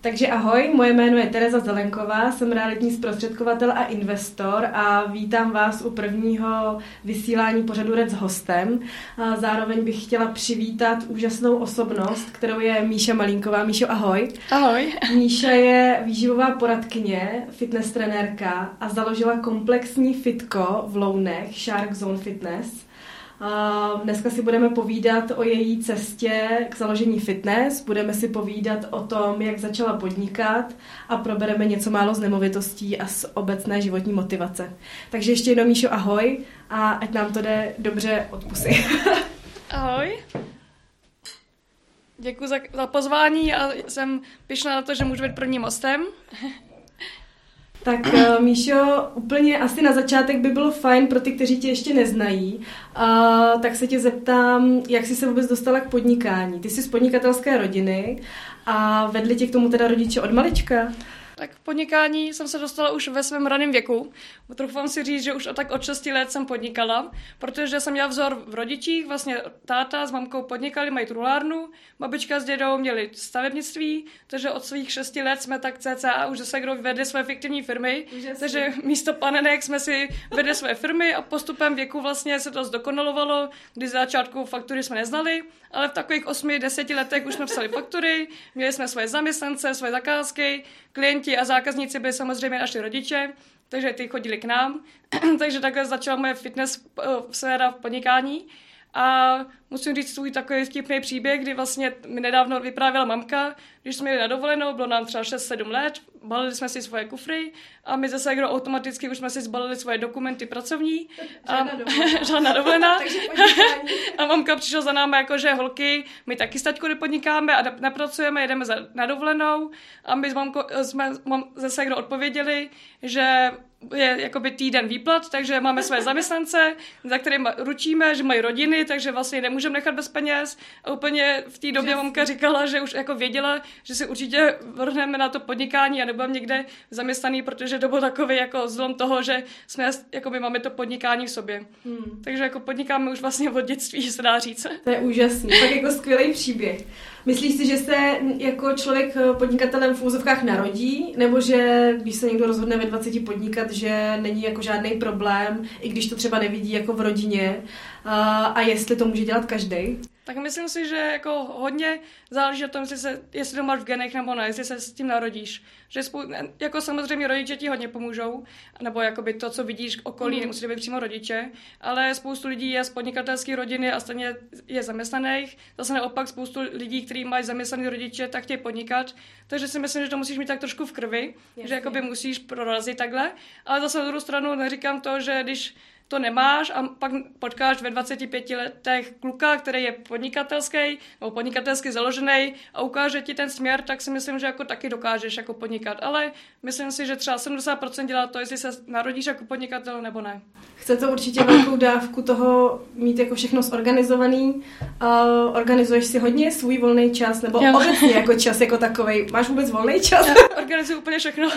Takže ahoj, moje jméno je Tereza Zelenková, jsem realitní zprostředkovatel a investor a vítám vás u prvního vysílání pořadu Red s hostem. A zároveň bych chtěla přivítat úžasnou osobnost, kterou je Míša Malínková. Míšo, ahoj. Ahoj. Míša je výživová poradkyně, fitness trenérka a založila komplexní fitko v Lounech, Shark Zone Fitness. Dneska si budeme povídat o její cestě k založení fitness, budeme si povídat o tom, jak začala podnikat a probereme něco málo z nemovitostí a z obecné životní motivace. Takže ještě jednou Míšo, ahoj a ať nám to jde dobře od pusy. Ahoj. Děkuji za, za pozvání a jsem pišná na to, že můžu být prvním hostem. Tak uh, Míšo, úplně asi na začátek by bylo fajn pro ty, kteří tě ještě neznají, uh, tak se tě zeptám, jak jsi se vůbec dostala k podnikání. Ty jsi z podnikatelské rodiny a vedli tě k tomu teda rodiče od malička? Tak podnikání jsem se dostala už ve svém raném věku. Troufám si říct, že už tak od 6 let jsem podnikala, protože jsem měla vzor v rodičích, vlastně táta s mamkou podnikali, mají trulárnu, babička s dědou měli stavebnictví, takže od svých 6 let jsme tak cca už se kdo vedli své fiktivní firmy, Užasný. takže místo panenek jsme si vedli své firmy a postupem věku vlastně se to zdokonalovalo, kdy z začátku faktury jsme neznali, ale v takových 8-10 letech už jsme psali faktury, měli jsme svoje zaměstnance, svoje zakázky, klienti a zákazníci byli samozřejmě naši rodiče, takže ty chodili k nám. takže takhle začala moje fitness uh, sféra v podnikání. A musím říct svůj takový vtipný příběh, kdy vlastně mi nedávno vyprávěla mamka, když jsme jeli na dovolenou, bylo nám třeba 6-7 let, balili jsme si svoje kufry a my zase kdo automaticky už jsme si zbalili svoje dokumenty pracovní. Žádná dovolená. žádná dovolená. a mamka přišla za námi jako, že holky, my taky s taťkou nepodnikáme a nepracujeme, jedeme za, na dovolenou a my s mamkou, jsme mám, zase kdo odpověděli, že je jakoby týden výplat, takže máme své zaměstnance, za kterým ručíme, že mají rodiny, takže vlastně nemůžeme nechat bez peněz. A úplně v té době mamka říkala, že už jako věděla, že si určitě vrhneme na to podnikání a nebudeme někde zaměstnaný, protože to byl takový jako zlom toho, že jsme, jako by máme to podnikání v sobě. Hmm. Takže jako podnikáme už vlastně od dětství, se dá říct. To je úžasný, tak jako skvělý příběh. Myslíš si, že se jako člověk podnikatelem v úzovkách narodí, nebo že když se někdo rozhodne ve 20 podnikat, že není jako žádný problém, i když to třeba nevidí jako v rodině, a jestli to může dělat každý? Tak myslím si, že jako hodně záleží o tom, jestli, se, jestli to máš v genech nebo ne, jestli se s tím narodíš. Že spou- jako samozřejmě rodiče ti hodně pomůžou, nebo jakoby to, co vidíš okolí, mm. nemusí být přímo rodiče, ale spoustu lidí je z podnikatelské rodiny a stejně je zaměstnaných. Zase naopak spoustu lidí, kteří mají zaměstnané rodiče, tak chtějí podnikat. Takže si myslím, že to musíš mít tak trošku v krvi, Jasně. že jakoby musíš prorazit takhle. Ale zase na druhou stranu neříkám to, že když to nemáš a pak potkáš ve 25 letech kluka, který je podnikatelský nebo podnikatelsky založený a ukáže ti ten směr, tak si myslím, že jako taky dokážeš jako podnikat. Ale myslím si, že třeba 70% dělá to, jestli se narodíš jako podnikatel nebo ne. Chce to určitě velkou dávku toho mít jako všechno zorganizovaný. Uh, organizuješ si hodně svůj volný čas nebo jo. obecně jako čas jako takový. Máš vůbec volný čas? Já organizuji úplně všechno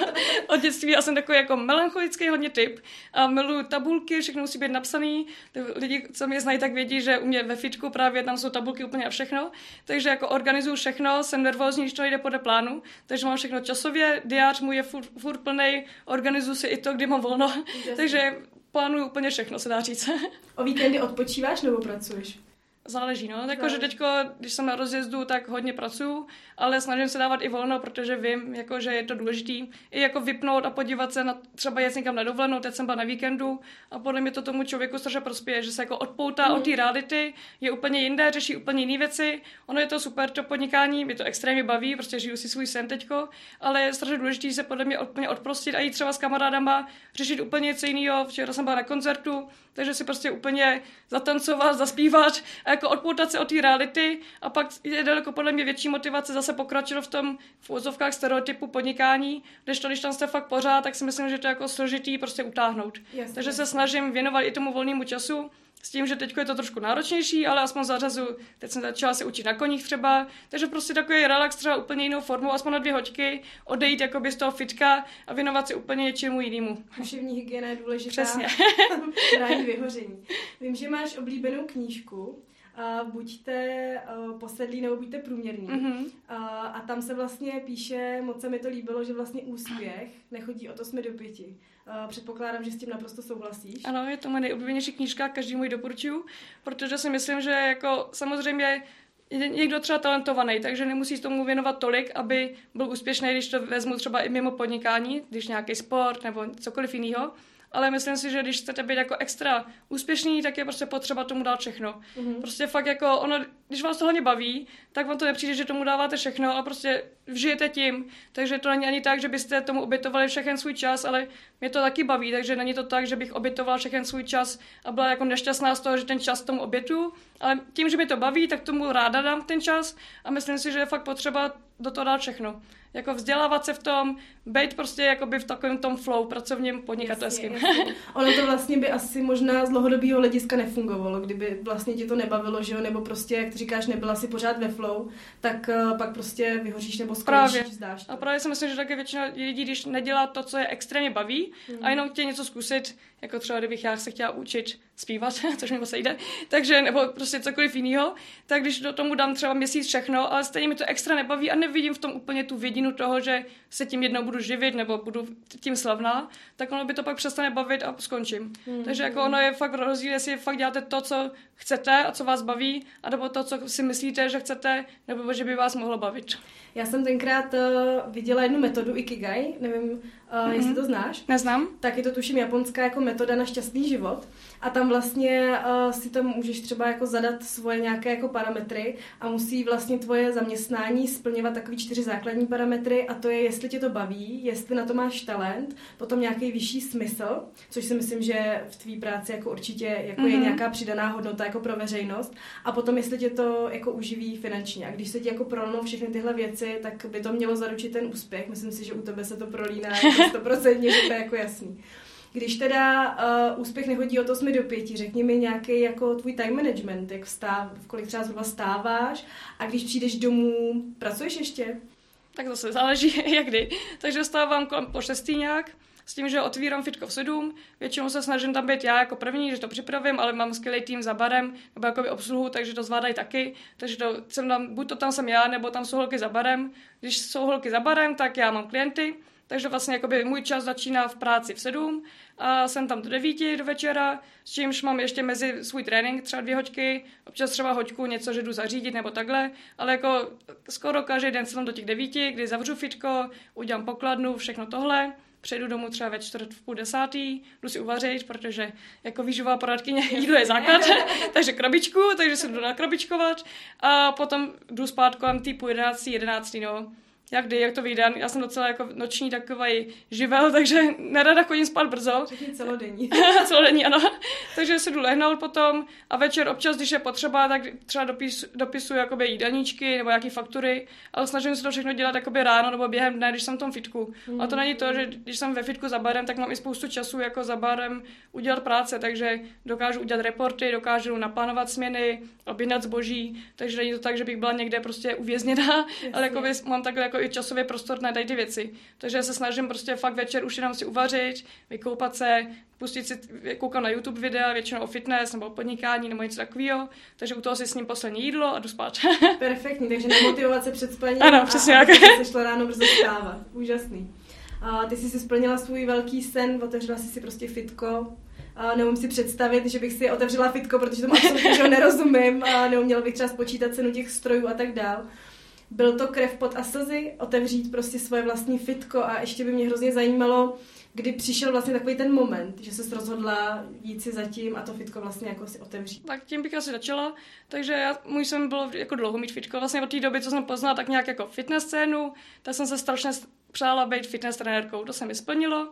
od dětství a jsem takový jako melancholický hodně typ. A miluju tabulky, všechno musí být napsaný. Lidi, co mě znají, tak vědí, že u mě ve fitku právě tam jsou tabulky úplně a všechno. Takže jako organizuju všechno, jsem nervózní, když to jde podle plánu, takže mám všechno časově, diář můj je furt, furt plný, organizuju si i to, kdy mám volno. takže plánuju úplně všechno, se dá říct. o víkendy odpočíváš nebo pracuješ? Záleží, no. Jako, že teďko, když jsem na rozjezdu, tak hodně pracuju, ale snažím se dávat i volno, protože vím, jako, že je to důležitý. I jako vypnout a podívat se na třeba jet někam na dovolenou, teď jsem byla na víkendu a podle mě to tomu člověku strašně prospěje, že se jako odpoutá mm. od té reality, je úplně jinde, řeší úplně jiné věci. Ono je to super, to podnikání, mě to extrémně baví, prostě žiju si svůj sen teďko, ale je strašně důležité se podle mě úplně odprostit a jít třeba s kamarádama, řešit úplně něco jiného. Včera jsem byla na koncertu, takže si prostě úplně zatancovat, zaspívat a jako odpoutat se od té reality a pak je daleko podle mě větší motivace zase pokračovat v tom v úzovkách stereotypu podnikání, když to, když tam jste fakt pořád, tak si myslím, že to je jako složitý prostě utáhnout. Jasně. Takže se snažím věnovat i tomu volnému času, s tím, že teď je to trošku náročnější, ale aspoň zařazu, teď jsem začala se učit na koních třeba, takže prostě takový relax třeba úplně jinou formou, aspoň na dvě hoďky, odejít jakoby z toho fitka a věnovat se úplně něčemu jinému. Duševní hygiena je důležitá. Přesně. Vyhoření. Vím, že máš oblíbenou knížku uh, buďte uh, posedlí nebo buďte průměrní. Mm-hmm. Uh, a tam se vlastně píše, moc se mi to líbilo, že vlastně úspěch nechodí od 8 do 5. Uh, předpokládám, že s tím naprosto souhlasíš. Ano, je to moje nejoblíbenější knížka, každý můj doporučuju, protože si myslím, že jako samozřejmě je někdo třeba talentovaný, takže nemusí tomu věnovat tolik, aby byl úspěšný, když to vezmu třeba i mimo podnikání, když nějaký sport nebo cokoliv jiného ale myslím si, že když chcete být jako extra úspěšný, tak je prostě potřeba tomu dát všechno. Mm-hmm. Prostě fakt jako ono, když vás to hlavně baví, tak vám to nepřijde, že tomu dáváte všechno a prostě žijete tím. Takže to není ani tak, že byste tomu obětovali všechen svůj čas, ale mě to taky baví, takže není to tak, že bych obětoval všechen svůj čas a byla jako nešťastná z toho, že ten čas tomu obětu, ale tím, že mi to baví, tak tomu ráda dám ten čas a myslím si, že je fakt potřeba do toho dát všechno jako vzdělávat se v tom, být prostě jakoby v takovém tom flow pracovním podnikatelském. ono to vlastně by asi možná z dlouhodobého hlediska nefungovalo, kdyby vlastně ti to nebavilo, že jo, nebo prostě, jak ty říkáš, nebyla si pořád ve flow, tak uh, pak prostě vyhoříš nebo skončíš, právě. vzdáš to. A právě si myslím, že taky většina lidí, když nedělá to, co je extrémně baví hmm. a jenom chtějí něco zkusit, jako třeba kdybych já se chtěla učit zpívat, což mi moc jde, takže nebo prostě cokoliv jiného, tak když do tomu dám třeba měsíc všechno, ale stejně mi to extra nebaví a nevidím v tom úplně tu vidinu toho, že se tím jednou budu živit nebo budu tím slavná, tak ono by to pak přestane bavit a skončím. Mm. Takže jako ono je fakt rozdíl, jestli fakt děláte to, co chcete a co vás baví, a nebo to, co si myslíte, že chcete, nebo že by vás mohlo bavit. Já jsem tenkrát uh, viděla jednu metodu Ikigai, nevím, uh, mm-hmm. jestli to znáš. Neznám. Tak je to tuším japonská jako metoda na šťastný život. A tam vlastně uh, si tam můžeš třeba jako zadat svoje nějaké jako parametry a musí vlastně tvoje zaměstnání splňovat takový čtyři základní parametry a to je, jestli tě to baví, jestli na to máš talent, potom nějaký vyšší smysl, což si myslím, že v tvý práci jako určitě jako mm-hmm. je mhm. nějaká přidaná hodnota jako pro veřejnost a potom jestli tě to jako uživí finančně. A když se ti jako prolnou všechny tyhle věci, tak by to mělo zaručit ten úspěch. Myslím si, že u tebe se to prolíná jako 100%, že to je jako jasný. Když teda uh, úspěch nehodí od 8 do 5, řekni mi nějaký jako tvůj time management, jak vstáv, v kolik třeba zhruba stáváš a když přijdeš domů, pracuješ ještě? Tak zase záleží, jak kdy. Takže vstávám kolem po 6 nějak, s tím, že otvírám fitko v 7, většinou se snažím tam být já jako první, že to připravím, ale mám skvělý tým za barem, nebo jakoby obsluhu, takže to zvládají taky, takže to jsem tam, buď to tam jsem já, nebo tam jsou holky za barem. Když jsou holky za barem, tak já mám klienty, takže vlastně jakoby můj čas začíná v práci v 7 a jsem tam do 9 do večera, s čímž mám ještě mezi svůj trénink třeba dvě hoďky, občas třeba hoďku, něco, že jdu zařídit nebo takhle, ale jako skoro každý den jsem do těch 9, kdy zavřu fitko, udělám pokladnu, všechno tohle přejdu domů třeba ve čtvrt v půl desátý, jdu si uvařit, protože jako výživová poradkyně jídlo je základ, takže krabičku, takže se jdu nakrabičkovat a potom jdu spát kolem tý půl jedenáctý, jedenáctý, no jak kdy, jak to vyjde. Já jsem docela jako noční takový živel, takže nerada chodím spát brzo. Řekni celodenní. celodenní, ano. takže se jdu lehnout potom a večer občas, když je potřeba, tak třeba dopis, dopisuju jakoby jídelníčky nebo nějaký faktury, ale snažím se to všechno dělat jakoby ráno nebo během dne, když jsem v tom fitku. Mm. A to není to, že když jsem ve fitku za barem, tak mám i spoustu času jako za barem udělat práce, takže dokážu udělat reporty, dokážu naplánovat směny, objednat zboží, takže není to tak, že bych byla někde prostě uvězněná, Jasně. ale jakoby mám takhle jako i časově prostor na ty věci. Takže se snažím prostě fakt večer už jenom si uvařit, vykoupat se, pustit si, koukám na YouTube videa, většinou o fitness nebo o podnikání nebo něco takového, takže u toho si s ním poslední jídlo a jdu spát. Perfektní, takže nemotivovat se před spaním ano, přesně a, a se šlo ráno brzo stávat. Úžasný. A ty jsi si splnila svůj velký sen, otevřela jsi si prostě fitko, a neumím si představit, že bych si otevřela fitko, protože tomu absolutně nerozumím a neuměla bych třeba spočítat cenu těch strojů a tak dál byl to krev pod a slzy, otevřít prostě svoje vlastní fitko a ještě by mě hrozně zajímalo, kdy přišel vlastně takový ten moment, že se rozhodla jít si zatím a to fitko vlastně jako si otevřít. Tak tím bych asi začala, takže já, můj jsem byl jako dlouho mít fitko, vlastně od té doby, co jsem poznala tak nějak jako fitness scénu, tak jsem se strašně přála být fitness trenérkou, to se mi splnilo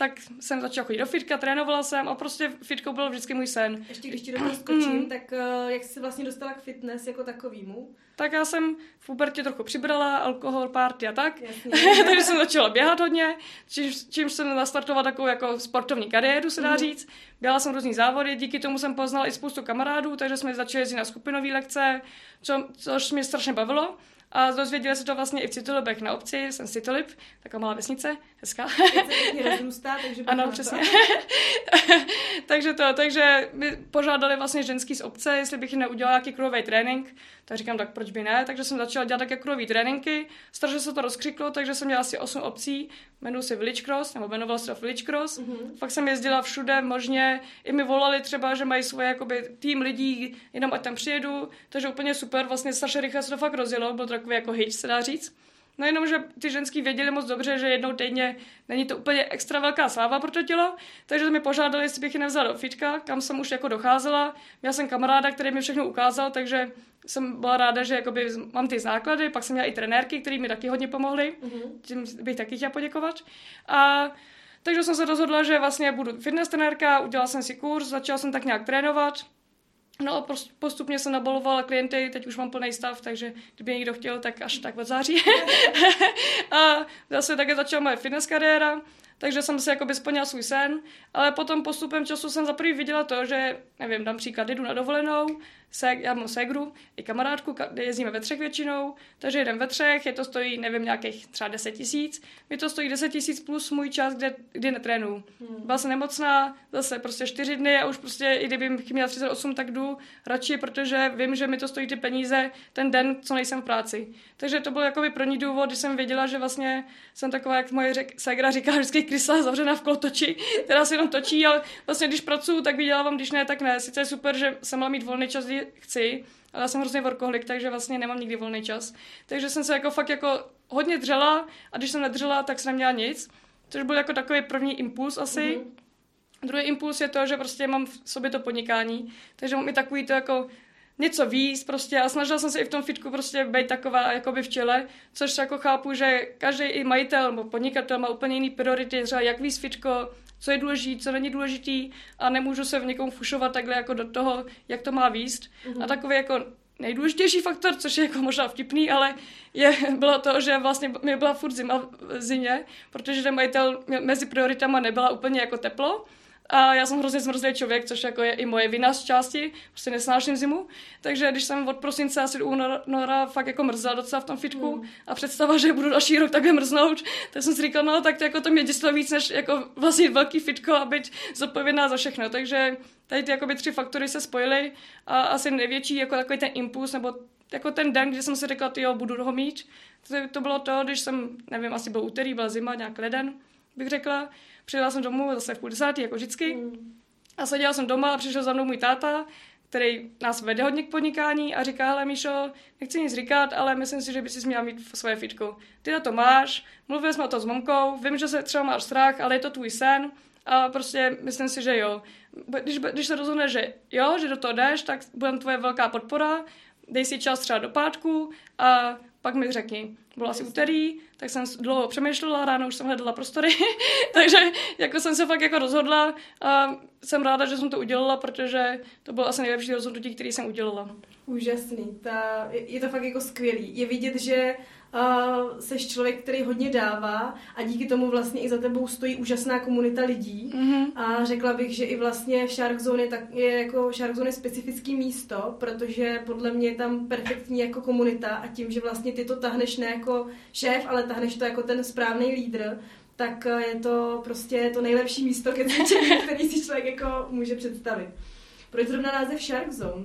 tak jsem začala chodit do fitka, trénovala jsem a prostě fitko byl vždycky můj sen. Ještě když ti do toho skočím, mm. tak uh, jak jsi vlastně dostala k fitness jako takovýmu? Tak já jsem v pubertě trochu přibrala, alkohol, party a tak. takže jsem začala běhat hodně, čímž, čímž jsem nastartovala takovou jako sportovní kariéru, se dá mm. říct. Běhala jsem různý závody, díky tomu jsem poznala i spoustu kamarádů, takže jsme začali jezdit na skupinové lekce, co, což mě strašně bavilo. A dozvěděli se to vlastně i v Citolibech na obci, jsem Citolib, taková malá vesnice, hezká. rozrůstá, takže Ano, přesně. takže to, takže mi požádali vlastně ženský z obce, jestli bych neudělala nějaký kruhový trénink, tak říkám, tak proč by ne, takže jsem začala dělat také kruhové tréninky, strašně se to rozkřiklo, takže jsem měla asi 8 obcí, jmenuji se Village Cross, nebo jmenoval se to Village Cross, mm-hmm. fakt jsem jezdila všude možně, i mi volali třeba, že mají svoje jakoby, tým lidí, jenom ať tam přijedu, takže úplně super, vlastně strašně rychle se to fakt rozjelo, byl to takový jako hit, se dá říct. No jenom, že ty ženský věděli moc dobře, že jednou týdně není to úplně extra velká sláva pro to tělo, takže mi požádali, jestli bych je nevzala do fitka, kam jsem už jako docházela. Měla jsem kamaráda, který mi všechno ukázal, takže jsem byla ráda, že jakoby mám ty základy, pak jsem měla i trenérky, které mi taky hodně pomohly, mm-hmm. tím bych taky chtěla poděkovat. A takže jsem se rozhodla, že vlastně budu fitness trenérka, udělala jsem si kurz, začala jsem tak nějak trénovat, No a postupně jsem nabalovala klienty, teď už mám plný stav, takže kdyby někdo chtěl, tak až tak od září. a zase také začala moje fitness kariéra, takže jsem si jakoby splnila svůj sen, ale potom postupem času jsem za prvý viděla to, že, nevím, dám příklad, jdu na dovolenou, se, já mám segru i kamarádku, jezdíme ve třech většinou, takže jedem ve třech, je to stojí, nevím, nějakých třeba 10 tisíc. Mi to stojí 10 tisíc plus můj čas, kde, kde netrénu. Hmm. Byla jsem nemocná, zase prostě čtyři dny a už prostě, i kdybych měla 38, tak jdu radši, protože vím, že mi to stojí ty peníze ten den, co nejsem v práci. Takže to byl jakoby pro ní důvod, když jsem věděla, že vlastně jsem taková, jak moje řek, segra říká, vždycky krysa zavřená v kolotoči, která se jenom točí, ale vlastně když pracuju, tak vydělávám, když ne, tak ne. Sice je super, že jsem měla mít volný čas, chci, ale já jsem hrozně workoholik, takže vlastně nemám nikdy volný čas. Takže jsem se jako fakt jako hodně dřela a když jsem nedřela, tak jsem neměla nic. Což byl jako takový první impuls asi. Mm-hmm. Druhý impuls je to, že prostě mám v sobě to podnikání, takže mám i takový to jako něco víc prostě a snažila jsem se i v tom fitku prostě být taková jakoby v čele, což jako chápu, že každý i majitel nebo podnikatel má úplně jiný priority, třeba jak víc fitko, co je důležité, co není důležitý a nemůžu se v někom fušovat takhle jako do toho, jak to má výst. Mm-hmm. A takový jako nejdůležitější faktor, což je jako možná vtipný, ale je, bylo to, že vlastně mi byla furt zima v zimě, protože ten majitel mezi prioritama nebyla úplně jako teplo, a já jsem hrozně zmrzlý člověk, což jako je i moje vina z části, prostě nesnáším zimu. Takže když jsem od prosince asi do února fakt jako mrzela docela v tom fitku mm. a představa, že budu další rok takhle mrznout, tak jsem si říkal, no tak to, jako to mě děsilo víc, než jako vlastně velký fitko a být zodpovědná za všechno. Takže tady ty jakoby tři faktory se spojily a asi největší jako takový ten impuls nebo jako ten den, kdy jsem si řekla, jo, budu ho mít, to, to bylo to, když jsem, nevím, asi byl úterý, byla zima, nějak leden, bych řekla, Přijela jsem domů zase v půl desátý, jako vždycky. Mm. A seděla jsem doma a přišel za mnou můj táta, který nás vede hodně k podnikání a říká, hele Míšo, nechci nic říkat, ale myslím si, že by si měla mít svoje fitko. Ty na to máš, mluvili jsme o to s mamkou, vím, že se třeba máš strach, ale je to tvůj sen a prostě myslím si, že jo. Když, když se rozhodne, že jo, že do toho jdeš, tak bude tvoje velká podpora, dej si čas třeba do pátku a pak mi řekni, bylo asi úterý, tak jsem dlouho přemýšlela, ráno už jsem hledala prostory, takže jako jsem se fakt jako rozhodla a jsem ráda, že jsem to udělala, protože to bylo asi nejlepší rozhodnutí, který jsem udělala. Úžasný, ta, je to fakt jako skvělý. Je vidět, že uh, seš člověk, který hodně dává a díky tomu vlastně i za tebou stojí úžasná komunita lidí mm-hmm. a řekla bych, že i vlastně v Shark Zone je, tak, je jako Shark Zone je specifický místo, protože podle mě je tam perfektní jako komunita a tím, že vlastně ty to tahneš ne jako šéf, ale tahneš to jako ten správný lídr, tak je to prostě to nejlepší místo ke který si člověk jako může představit. Proč zrovna název Shark Zone?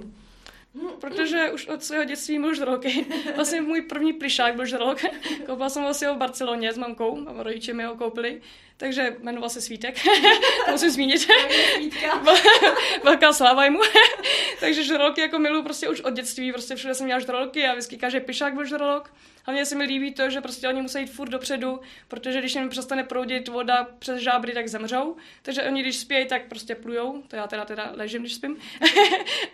Protože už od svého dětství můžu žraloky. Vlastně můj první plišák byl žralok. Koupila jsem ho si ho v Barceloně s mamkou, a rodiče mi ho koupili. Takže jmenoval se Svítek, to musím zmínit. Velká sláva mu. Takže žraloky jako miluji prostě už od dětství, prostě všude jsem měla žraloky a vždycky každý pišák byl žralok. Hlavně se mi líbí to, že prostě oni musí jít furt dopředu, protože když jim přestane proudit voda přes žábry, tak zemřou. Takže oni, když spějí, tak prostě plujou. To já teda, teda ležím, když spím.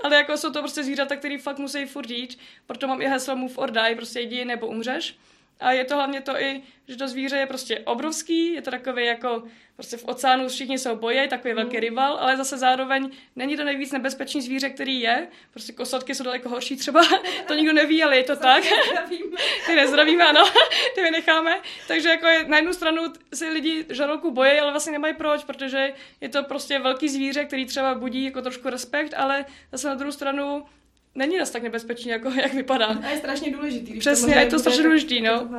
Ale jako jsou to prostě zvířata, které fakt musí furt jít. Proto mám i heslo Move or Die, prostě jdi nebo umřeš. A je to hlavně to i, že to zvíře je prostě obrovský, je to takový jako prostě v oceánu všichni ho bojí, takový velký mm. rival, ale zase zároveň není to nejvíc nebezpečný zvíře, který je. Prostě kosatky jsou daleko horší třeba, to nikdo neví, ale je to tak. ty nezdravíme, ano, ty vynecháme. Takže jako je, na jednu stranu si lidi žraloku bojí, ale vlastně nemají proč, protože je to prostě velký zvíře, který třeba budí jako trošku respekt, ale zase na druhou stranu není zase tak nebezpečný, jako jak vypadá. A je strašně důležitý. Přesně, je to strašně důležitý, no.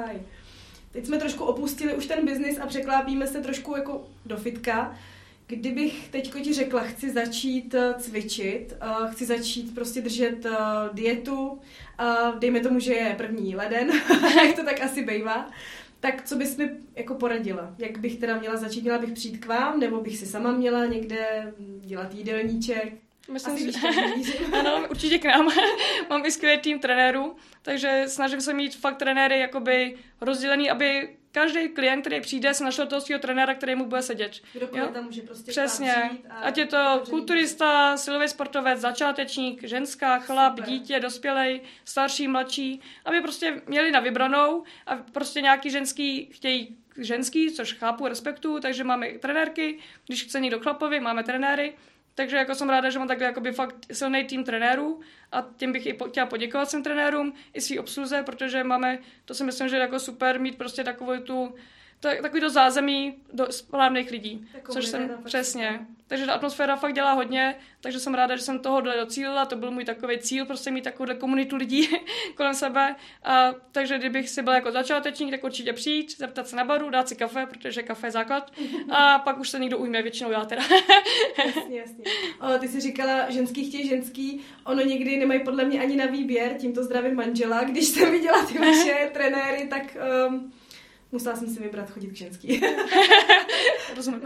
Teď jsme trošku opustili už ten biznis a překlápíme se trošku jako do fitka. Kdybych teď ti řekla, chci začít eh, cvičit, eh, chci začít prostě držet eh, dietu, dejme tomu, že je první leden, jak to tak asi bývá, tak co bys mi jako poradila? Jak bych teda měla začít? Měla bych přijít k vám, nebo bych si sama měla někde dělat jídelníček? Myslím, Asi že... ano, určitě k nám. Mám i skvělý tým trenérů, takže snažím se mít fakt trenéry jakoby rozdělený, aby každý klient, který přijde, se našel toho svého trenéra, který mu bude sedět. Kdokoliv tam může prostě Přesně. A Ať je to kulturista, silový sportovec, začátečník, ženská, chlap, Super. dítě, dospělej, starší, mladší, aby prostě měli na vybranou a prostě nějaký ženský chtějí ženský, což chápu, respektu, takže máme trenérky, když chce někdo chlapovi, máme trenéry, takže jako jsem ráda, že mám takhle jakoby fakt silný tým trenérů a tím bych i po, chtěla poděkovat svým trenérům i svý obsluze, protože máme, to si myslím, že je jako super mít prostě takovou tu to je takový to zázemí do správných lidí. Takový což jsem, přesně. Takže ta atmosféra fakt dělá hodně, takže jsem ráda, že jsem toho docílila, to byl můj takový cíl, prostě mít takovou komunitu lidí kolem sebe. A, takže kdybych si byl jako začátečník, tak určitě přijít, zeptat se na baru, dát si kafe, protože kafe je základ. A pak už se někdo ujme, většinou já teda. jasně, jasně. O, ty jsi říkala, ženský chtějí ženský, ono někdy nemají podle mě ani na výběr, tímto zdravím manžela. Když jsem viděla ty vaše trenéry, tak um, musela jsem si vybrat chodit k ženský. Rozumím.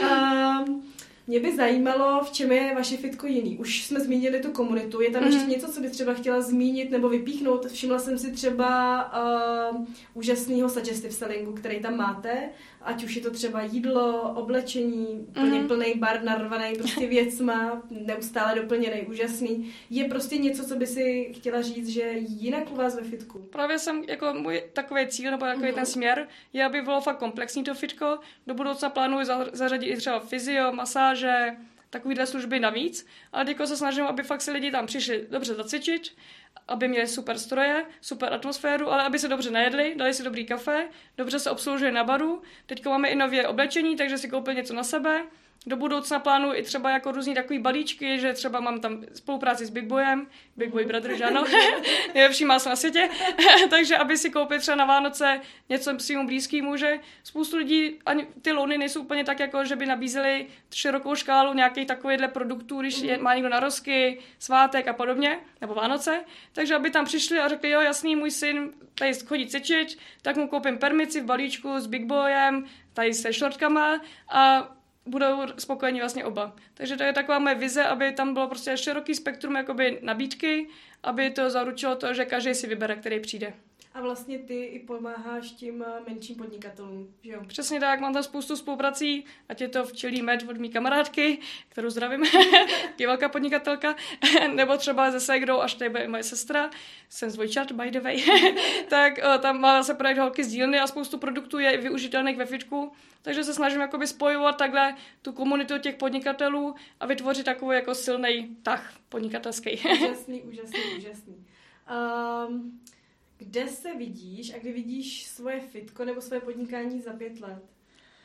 um, mě by zajímalo, v čem je vaše fitko jiný. Už jsme zmínili tu komunitu. Je tam mm. ještě mhm. něco, co bys třeba chtěla zmínit nebo vypíchnout? Všimla jsem si třeba uh, úžasného suggestive sellingu, který tam máte ať už je to třeba jídlo, oblečení, úplně mm. plný bar narvaný prostě věcma, neustále doplněný, úžasný. Je prostě něco, co by si chtěla říct, že jinak u vás ve fitku? Právě jsem, jako můj takový cíl, nebo takový mm. ten směr, je, aby bylo fakt komplexní to fitko. Do budoucna plánuji zařadit i třeba fyzio, masáže, takovýhle služby navíc, ale teď se snažím, aby fakt si lidi tam přišli dobře zacvičit, aby měli super stroje, super atmosféru, ale aby se dobře najedli, dali si dobrý kafe, dobře se obsloužili na baru. Teď máme i nově oblečení, takže si koupili něco na sebe do budoucna plánuju i třeba jako různý takový balíčky, že třeba mám tam spolupráci s Big Boyem, Big Boy Brother, že ano, nejlepší más na světě, takže aby si koupil třeba na Vánoce něco svým blízkým, že spoustu lidí, ani ty louny nejsou úplně tak, jako že by nabízeli širokou škálu nějakých takovýchhle produktů, když je, má někdo narozky, svátek a podobně, nebo Vánoce, takže aby tam přišli a řekli, jo, jasný, můj syn tady chodí cvičit, tak mu koupím permici v balíčku s Big Boyem, tady se šortkama a budou spokojení vlastně oba. Takže to je taková moje vize, aby tam bylo prostě široký spektrum jakoby nabídky, aby to zaručilo to, že každý si vybere, který přijde. A vlastně ty i pomáháš tím eh, menším podnikatelům, že jo? Přesně tak, mám tam spoustu spoluprací, ať je to včelí med od mý kamarádky, kterou zdravím, je velká podnikatelka, nebo třeba ze Segrou, až tady bude moje sestra, jsem zvojčat, by the way, tak o, tam má se projekt holky z dílny a spoustu produktů je využitelných ve fitku, takže se snažím jakoby spojovat takhle tu komunitu těch podnikatelů a vytvořit takový jako silný tah podnikatelský. úžasný, úžasný, úžasný. Um, kde se vidíš a kdy vidíš svoje fitko nebo svoje podnikání za pět let?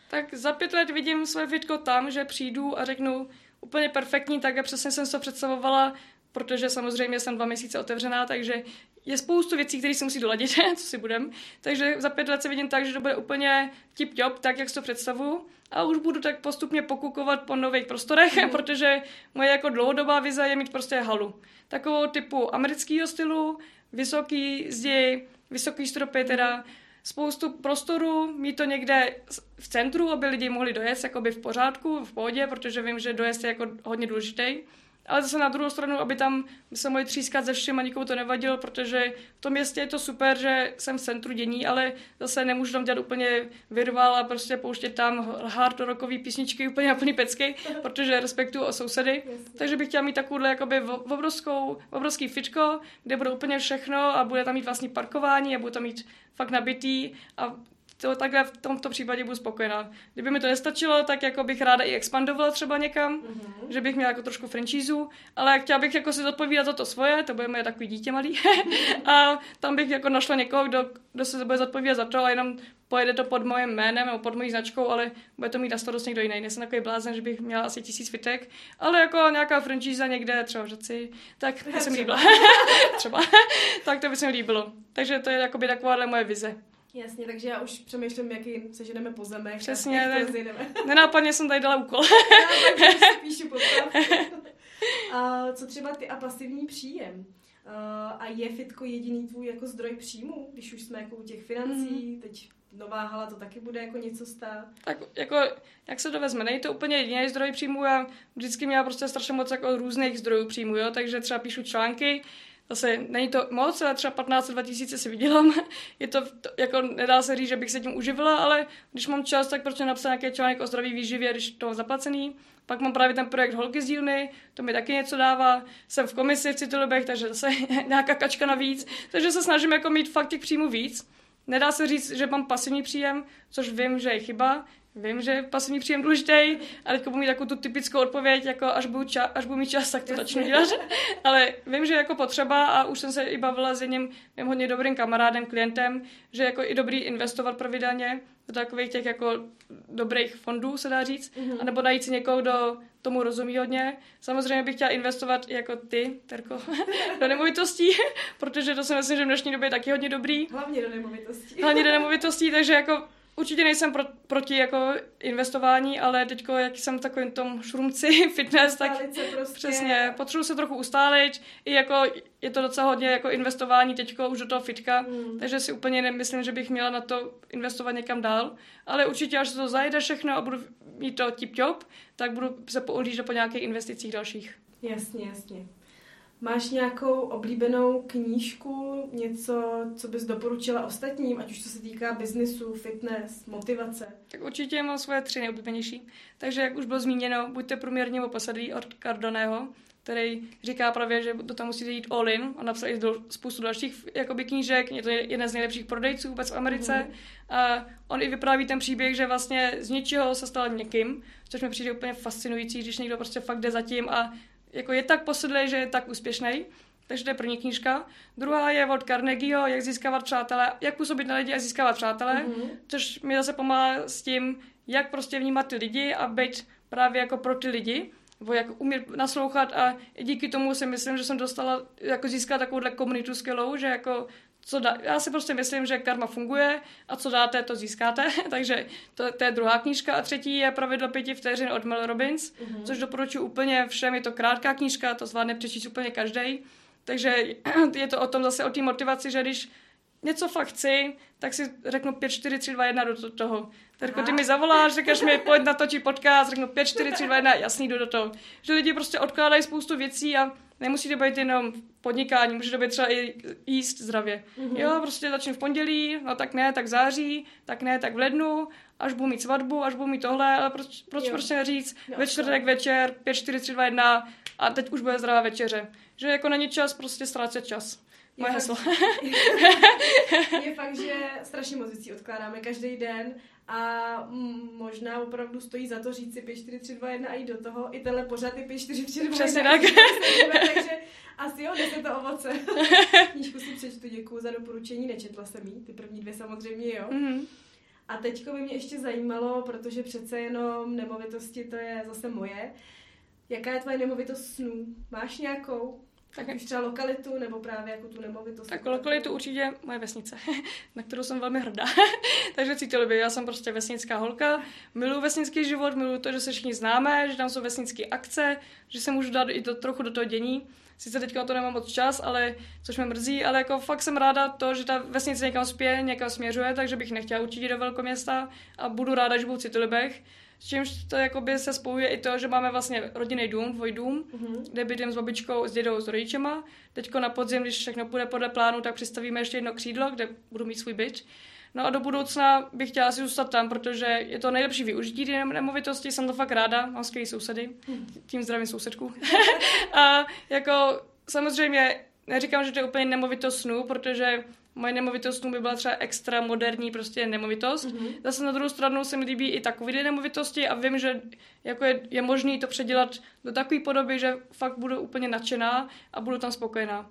Tak za pět let vidím svoje fitko tam, že přijdu a řeknu úplně perfektní, tak a přesně jsem se představovala, protože samozřejmě jsem dva měsíce otevřená, takže je spoustu věcí, které si musí doladit, co si budem. Takže za pět let se vidím tak, že to bude úplně tip-top, tak jak si to představuju. A už budu tak postupně pokukovat po nových prostorech, mm. protože moje jako dlouhodobá vize je mít prostě halu. Takovou typu amerického stylu, vysoký zdi, vysoký stropy teda, spoustu prostoru, mít to někde v centru, aby lidi mohli dojet jakoby v pořádku, v pohodě, protože vím, že dojezd je jako hodně důležitý ale zase na druhou stranu, aby tam se mohli třískat ze všem a nikomu to nevadilo, protože v tom městě je to super, že jsem v centru dění, ale zase nemůžu tam dělat úplně virval a prostě pouštět tam hard rockový písničky úplně na plný pecky, protože respektuju o sousedy. Takže bych chtěla mít takovouhle jakoby obrovskou, obrovský fičko, kde bude úplně všechno a bude tam mít vlastní parkování a bude tam mít fakt nabitý a to takhle v tomto případě budu spokojená. Kdyby mi to nestačilo, tak jako bych ráda i expandovala třeba někam, mm-hmm. že bych měla jako trošku franchízu, ale chtěla bych jako si zodpovídat za to svoje, to bude moje takový dítě malý. a tam bych jako našla někoho, kdo, kdo se bude zodpovídat za to a jenom pojede to pod mojím jménem nebo pod mojí značkou, ale bude to mít na starost někdo jiný. Nejsem takový blázen, že bych měla asi tisíc fitek, ale jako nějaká franchíza někde, třeba v Řeci, tak to by se mi líbilo. třeba. tak to by se mi líbilo. Takže to je jakoby takováhle moje vize. Jasně, takže já už přemýšlím, jaký seženeme po zemech. Přesně, ne, nenápadně jsem tady dala úkol. já píšu A co třeba ty a pasivní příjem? Uh, a je fitko jediný tvůj jako zdroj příjmu, když už jsme jako u těch financí, mm. teď nová hala to taky bude jako něco stát. Tak jako, jak se to vezme, není to úplně jediný zdroj příjmu, já vždycky měla prostě strašně moc jako různých zdrojů příjmu, jo, takže třeba píšu články, zase není to moc, ale třeba 15-2 tisíce si vydělám. Je to, to, jako nedá se říct, že bych se tím uživila, ale když mám čas, tak proč napsat nějaký článek o zdraví výživě, když to mám zaplacený. Pak mám právě ten projekt Holky z dílny, to mi taky něco dává. Jsem v komisi v Citolibech, takže zase nějaká kačka navíc. Takže se snažím jako mít fakt těch příjmů víc. Nedá se říct, že mám pasivní příjem, což vím, že je chyba. Vím, že je pasivní příjem důležitý, ale teď budu mít takovou tu typickou odpověď, jako až budu, ča- až budu mít čas, tak to začnu dělat. ale vím, že je jako potřeba a už jsem se i bavila s jedním mým hodně dobrým kamarádem, klientem, že jako i dobrý investovat pravidelně do takových těch jako dobrých fondů, se dá říct, mm-hmm. anebo najít si někoho, kdo tomu rozumí hodně. Samozřejmě bych chtěla investovat jako ty, Terko, do nemovitostí, protože to si myslím, že v dnešní době je taky hodně dobrý. Hlavně do nemovitostí. Hlavně do nemovitostí, takže jako Určitě nejsem pro, proti jako investování, ale teďko, jak jsem v takovém tom šrumci fitness, tak prostě. přesně, potřebuji se trochu ustálit. I jako je to docela hodně jako investování teďko už do toho fitka, mm. takže si úplně nemyslím, že bych měla na to investovat někam dál. Ale určitě, až se to zajde všechno a budu mít to tip-top, tak budu se pouhlížet po nějakých investicích dalších. Jasně, jasně. Máš nějakou oblíbenou knížku, něco, co bys doporučila ostatním, ať už to se týká biznisu, fitness, motivace? Tak určitě mám svoje tři nejoblíbenější. Takže, jak už bylo zmíněno, buďte průměrně posadlí od Cardoneho, který říká právě, že do toho musíte jít all in. On napsal i spoustu dalších jakoby, knížek, je to jeden z nejlepších prodejců vůbec v Americe. Mm-hmm. A on i vypráví ten příběh, že vlastně z ničeho se stal někým, což mi přijde úplně fascinující, když někdo prostě fakt jde za tím a jako je tak posedlý, že je tak úspěšný. Takže to je první knížka. Druhá je od Carnegieho, jak získávat přátelé, jak působit na lidi a získávat přátelé, mm-hmm. což mi zase pomáhá s tím, jak prostě vnímat ty lidi a být právě jako pro ty lidi, nebo jak umět naslouchat a díky tomu si myslím, že jsem dostala, jako získat takovouhle komunitu skvělou, že jako co dá, já si prostě myslím, že karma funguje a co dáte, to získáte. Takže to, to je druhá knížka. A třetí je pravidlo pěti vteřin od Mel Robbins, mm-hmm. což doporučuji úplně všem. Je to krátká knížka, to zvládne přečíst úplně každý. Takže je to o tom zase o té motivaci, že když něco fakt chci, tak si řeknu 5, 4, 3, 2, 1 do toho. Tak ty mi zavoláš, říkáš mi, pojď natočit podcast, řeknu 5, 4, 3, 2, 1, jasný, jdu do toho. Že lidi prostě odkládají spoustu věcí a nemusí to být jenom podnikání, může to být třeba i jíst zdravě. Mm-hmm. Jo, prostě začnu v pondělí, no tak ne, tak září, tak ne, tak v lednu, až budu mít svatbu, až budu mít tohle, ale proč, proč prostě neříct jo, ve čtvrtek večer, 5, 4, 3, 2, 1 a teď už bude zdravá večeře. Že jako není čas prostě ztrácet čas. Moje heslo. je fakt, že strašně moc věcí odkládáme každý den a možná opravdu stojí za to říct si 5, 4, 3, 2, 1 a jít do toho. I tenhle pořad je 5, 4, 3, 2, 1. Přesně tak. takže asi jo, nese to ovoce. Knížku si přečtu, děkuji za doporučení, nečetla jsem jí, ty první dvě samozřejmě jo. Mm-hmm. A teďko by mě ještě zajímalo, protože přece jenom nemovitosti to je zase moje. Jaká je tvoje nemovitost snů? Máš nějakou? Tak už třeba lokalitu nebo právě jako tu nemovitost? Tak lokalitu určitě moje vesnice, na kterou jsem velmi hrdá. Takže cítili by, já jsem prostě vesnická holka, miluji vesnický život, miluji to, že se všichni známe, že tam jsou vesnické akce, že se můžu dát i to, trochu do toho dění. Sice teďka na to nemám moc čas, ale což mě mrzí, ale jako fakt jsem ráda to, že ta vesnice někam spěje, někam směřuje, takže bych nechtěla určitě do velkoměsta a budu ráda, že budu v Citolibech s čímž to jakoby se spojuje i to, že máme vlastně rodinný dům, dvojdům, mm-hmm. kde bydlím s babičkou, s dědou, s rodičema. Teďko na podzim, když všechno půjde podle plánu, tak přistavíme ještě jedno křídlo, kde budu mít svůj byt. No a do budoucna bych chtěla asi zůstat tam, protože je to nejlepší využití té nemovitosti, jsem to fakt ráda, mám skvělý sousedy, mhm. tím zdravím sousedku. a jako samozřejmě neříkám, že to je úplně nemovitost snů, protože moje nemovitost by byla třeba extra moderní prostě nemovitost. Mm-hmm. Zase na druhou stranu se mi líbí i takové nemovitosti a vím, že jako je, je možné to předělat do takové podoby, že fakt budu úplně nadšená a budu tam spokojená.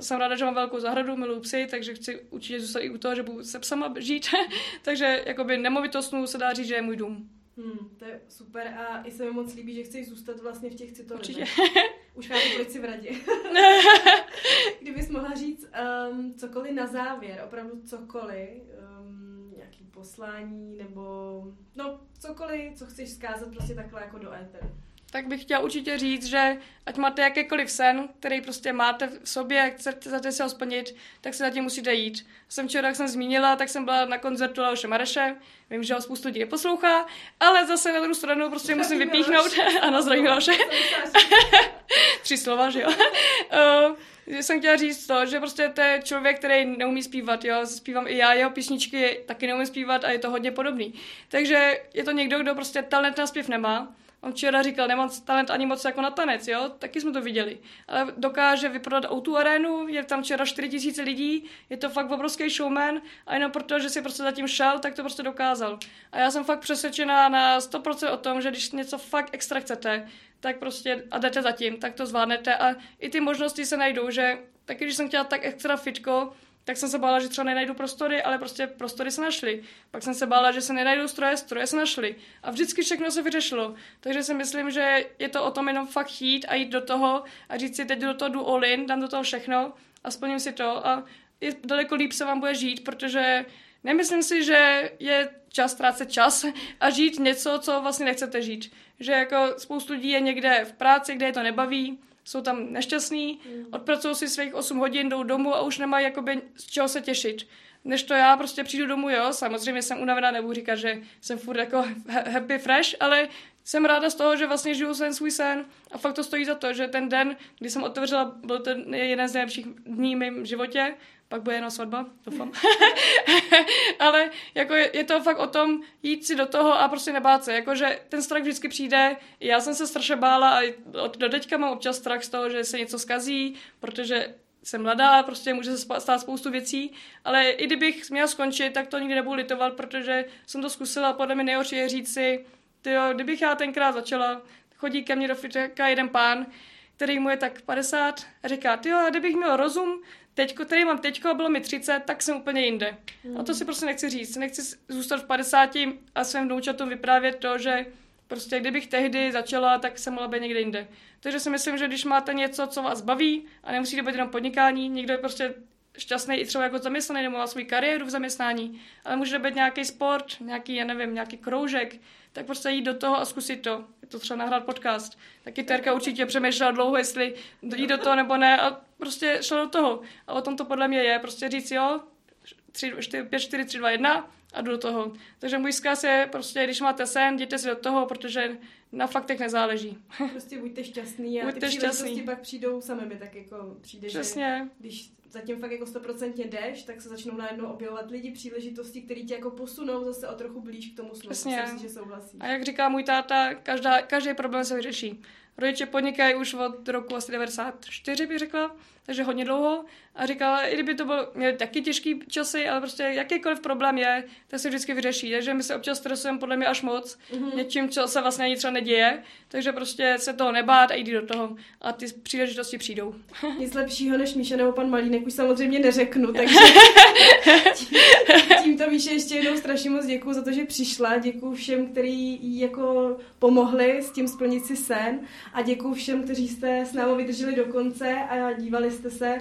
Jsem ráda, že mám velkou zahradu, miluji psy, takže chci určitě zůstat i u toho, že budu se psama žít. takže jakoby nemovitostnou se dá říct, že je můj dům. Hmm, to je super a i se mi moc líbí, že chceš zůstat vlastně v těch citovech. Určitě. Už chápu, proč si v radě. Kdybys mohla říct um, cokoliv na závěr, opravdu cokoliv, um, nějaký poslání nebo no cokoliv, co chceš zkázat prostě takhle jako do éteru tak bych chtěla určitě říct, že ať máte jakýkoliv sen, který prostě máte v sobě, chcete si ho splnit, tak se za tím musíte jít. Jsem včera, jak jsem zmínila, tak jsem byla na koncertu Leoše Mareše, vím, že ho spoustu lidí neposlouchá, ale zase na druhou stranu prostě musím vypíchnout. ano, zdravím Leoše. Tři slova, že jo. uh, jsem chtěla říct to, že prostě to je člověk, který neumí zpívat, jo, zpívám i já, jeho písničky taky neumím zpívat a je to hodně podobný. Takže je to někdo, kdo prostě talent na zpěv nemá, On včera říkal, nemám talent ani moc jako na tanec, jo? Taky jsme to viděli. Ale dokáže vyprodat o arénu, je tam včera 4 tisíce lidí, je to fakt obrovský showman a jenom proto, že si prostě zatím šel, tak to prostě dokázal. A já jsem fakt přesvědčená na 100% o tom, že když něco fakt extra chcete, tak prostě a jdete zatím, tak to zvládnete a i ty možnosti se najdou, že taky když jsem chtěla tak extra fitko, tak jsem se bála, že třeba nenajdu prostory, ale prostě prostory se našly. Pak jsem se bála, že se nenajdou stroje, stroje se našly. A vždycky všechno se vyřešilo. Takže si myslím, že je to o tom jenom fakt jít a jít do toho a říct si, teď do toho jdu all in, dám do toho všechno a splním si to. A je daleko líp se vám bude žít, protože nemyslím si, že je čas ztrácet čas a žít něco, co vlastně nechcete žít. Že jako spoustu lidí je někde v práci, kde je to nebaví, jsou tam nešťastní, mm. odpracují si svých 8 hodin, jdou domů a už nemají jakoby z čeho se těšit. Než to já prostě přijdu domů, jo, samozřejmě jsem unavená, nebudu říkat, že jsem furt jako happy, fresh, ale jsem ráda z toho, že vlastně žiju ten svůj sen a fakt to stojí za to, že ten den, kdy jsem otevřela, byl to jeden z nejlepších dní v mém životě, pak bude jenom svatba, doufám. Ale jako je, je, to fakt o tom jít si do toho a prostě nebát se. Jakože ten strach vždycky přijde. Já jsem se strašně bála a od, do teďka mám občas strach z toho, že se něco skazí, protože jsem mladá, prostě může se stát spoustu věcí, ale i kdybych měla skončit, tak to nikdy nebudu litovat, protože jsem to zkusila, podle mě nejhorší je říct si, tyjo, kdybych já tenkrát začala, chodí ke mně do fitka jeden pán, který mu je tak 50 a říká, ty jo, kdybych měl rozum, teďko, který mám teďko, bylo mi 30, tak jsem úplně jinde. Mm. A to si prostě nechci říct. Nechci zůstat v 50 a svým vnoučatům vyprávět to, že prostě kdybych tehdy začala, tak jsem mohla být někde jinde. Takže si myslím, že když máte něco, co vás baví a nemusí to být jenom podnikání, někdo je prostě šťastný i třeba jako zaměstnaný nebo má svou kariéru v zaměstnání, ale může být nějaký sport, nějaký, já nevím, nějaký kroužek, tak prostě jít do toho a zkusit to. Je to třeba nahrát podcast. Taky Terka určitě přemýšlela dlouho, jestli jít do toho nebo ne a prostě šla do toho. A o tom to podle mě je. Prostě říct jo, 3, 4, 5, 4, 3, 2, 1 a jdu do toho. Takže můj zkaz je prostě, když máte sen, jděte si do toho, protože na faktech nezáleží. Prostě buďte šťastný a buďte ty šťastný. pak přijdou sami mi tak jako přijde, Přesně. že když zatím fakt jako stoprocentně jdeš, tak se začnou najednou objevovat lidi, příležitosti, které tě jako posunou zase o trochu blíž k tomu snu. Přesně. Myslím, že souhlasí. A jak říká můj táta, každá, každý problém se vyřeší. Rodiče podnikají už od roku asi 94, bych řekla, takže hodně dlouho. A říkala, i kdyby to bylo, měli taky těžký časy, ale prostě jakýkoliv problém je, tak se vždycky vyřeší. Takže my se občas stresujeme podle mě až moc mm-hmm. něčím, co se vlastně ani třeba neděje. Takže prostě se toho nebát a jít do toho. A ty příležitosti přijdou. Nic lepšího než Míša nebo pan Malínek už samozřejmě neřeknu, takže tím, tímto Míše ještě jednou strašně moc děkuji za to, že přišla. Děkuji všem, kteří jí jako pomohli s tím splnit si sen a děkuji všem, kteří jste s námi vydrželi do konce a dívali jste se.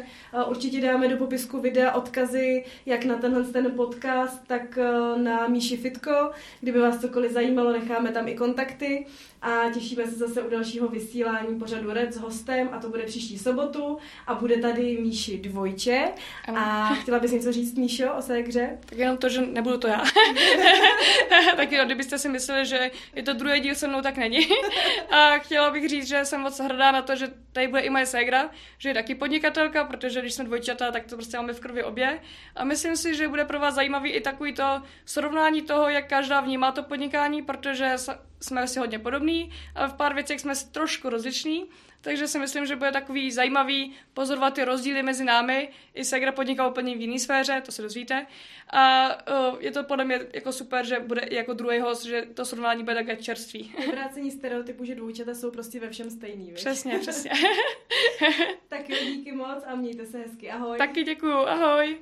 Určitě dáme do popisku videa odkazy jak na tenhle ten podcast, tak eh, na Míši Fitko. Kdyby vás cokoliv zajímalo, necháme tam i kontakty a těšíme se zase u dalšího vysílání pořadu Red s hostem a to bude příští sobotu a bude tady Míši Dvojče a chtěla bys něco říct, Míšo, o své hře? Tak jenom to, že nebudu to já. tak jo, kdybyste si mysleli, že je to druhý díl se mnou, tak není. a chtěla bych říct, že jsem moc hrdá na to, že tady bude i moje ségra, že je taky podnikatelka, protože když jsme dvojčata, tak to prostě máme v krvi obě. A myslím si, že bude pro vás zajímavý i takový to srovnání toho, jak každá vnímá to podnikání, protože jsme si hodně podobní, ale v pár věcech jsme trošku rozliční, takže si myslím, že bude takový zajímavý pozorovat ty rozdíly mezi námi. I Segra podniká úplně v jiné sféře, to se dozvíte. A uh, je to podle mě jako super, že bude i jako druhý host, že to srovnání bude také čerstvý. Vyvrácení stereotypu, že dvojčata jsou prostě ve všem stejný, víš? Přesně, přesně. tak jo, díky moc a mějte se hezky. Ahoj. Taky děkuju, ahoj.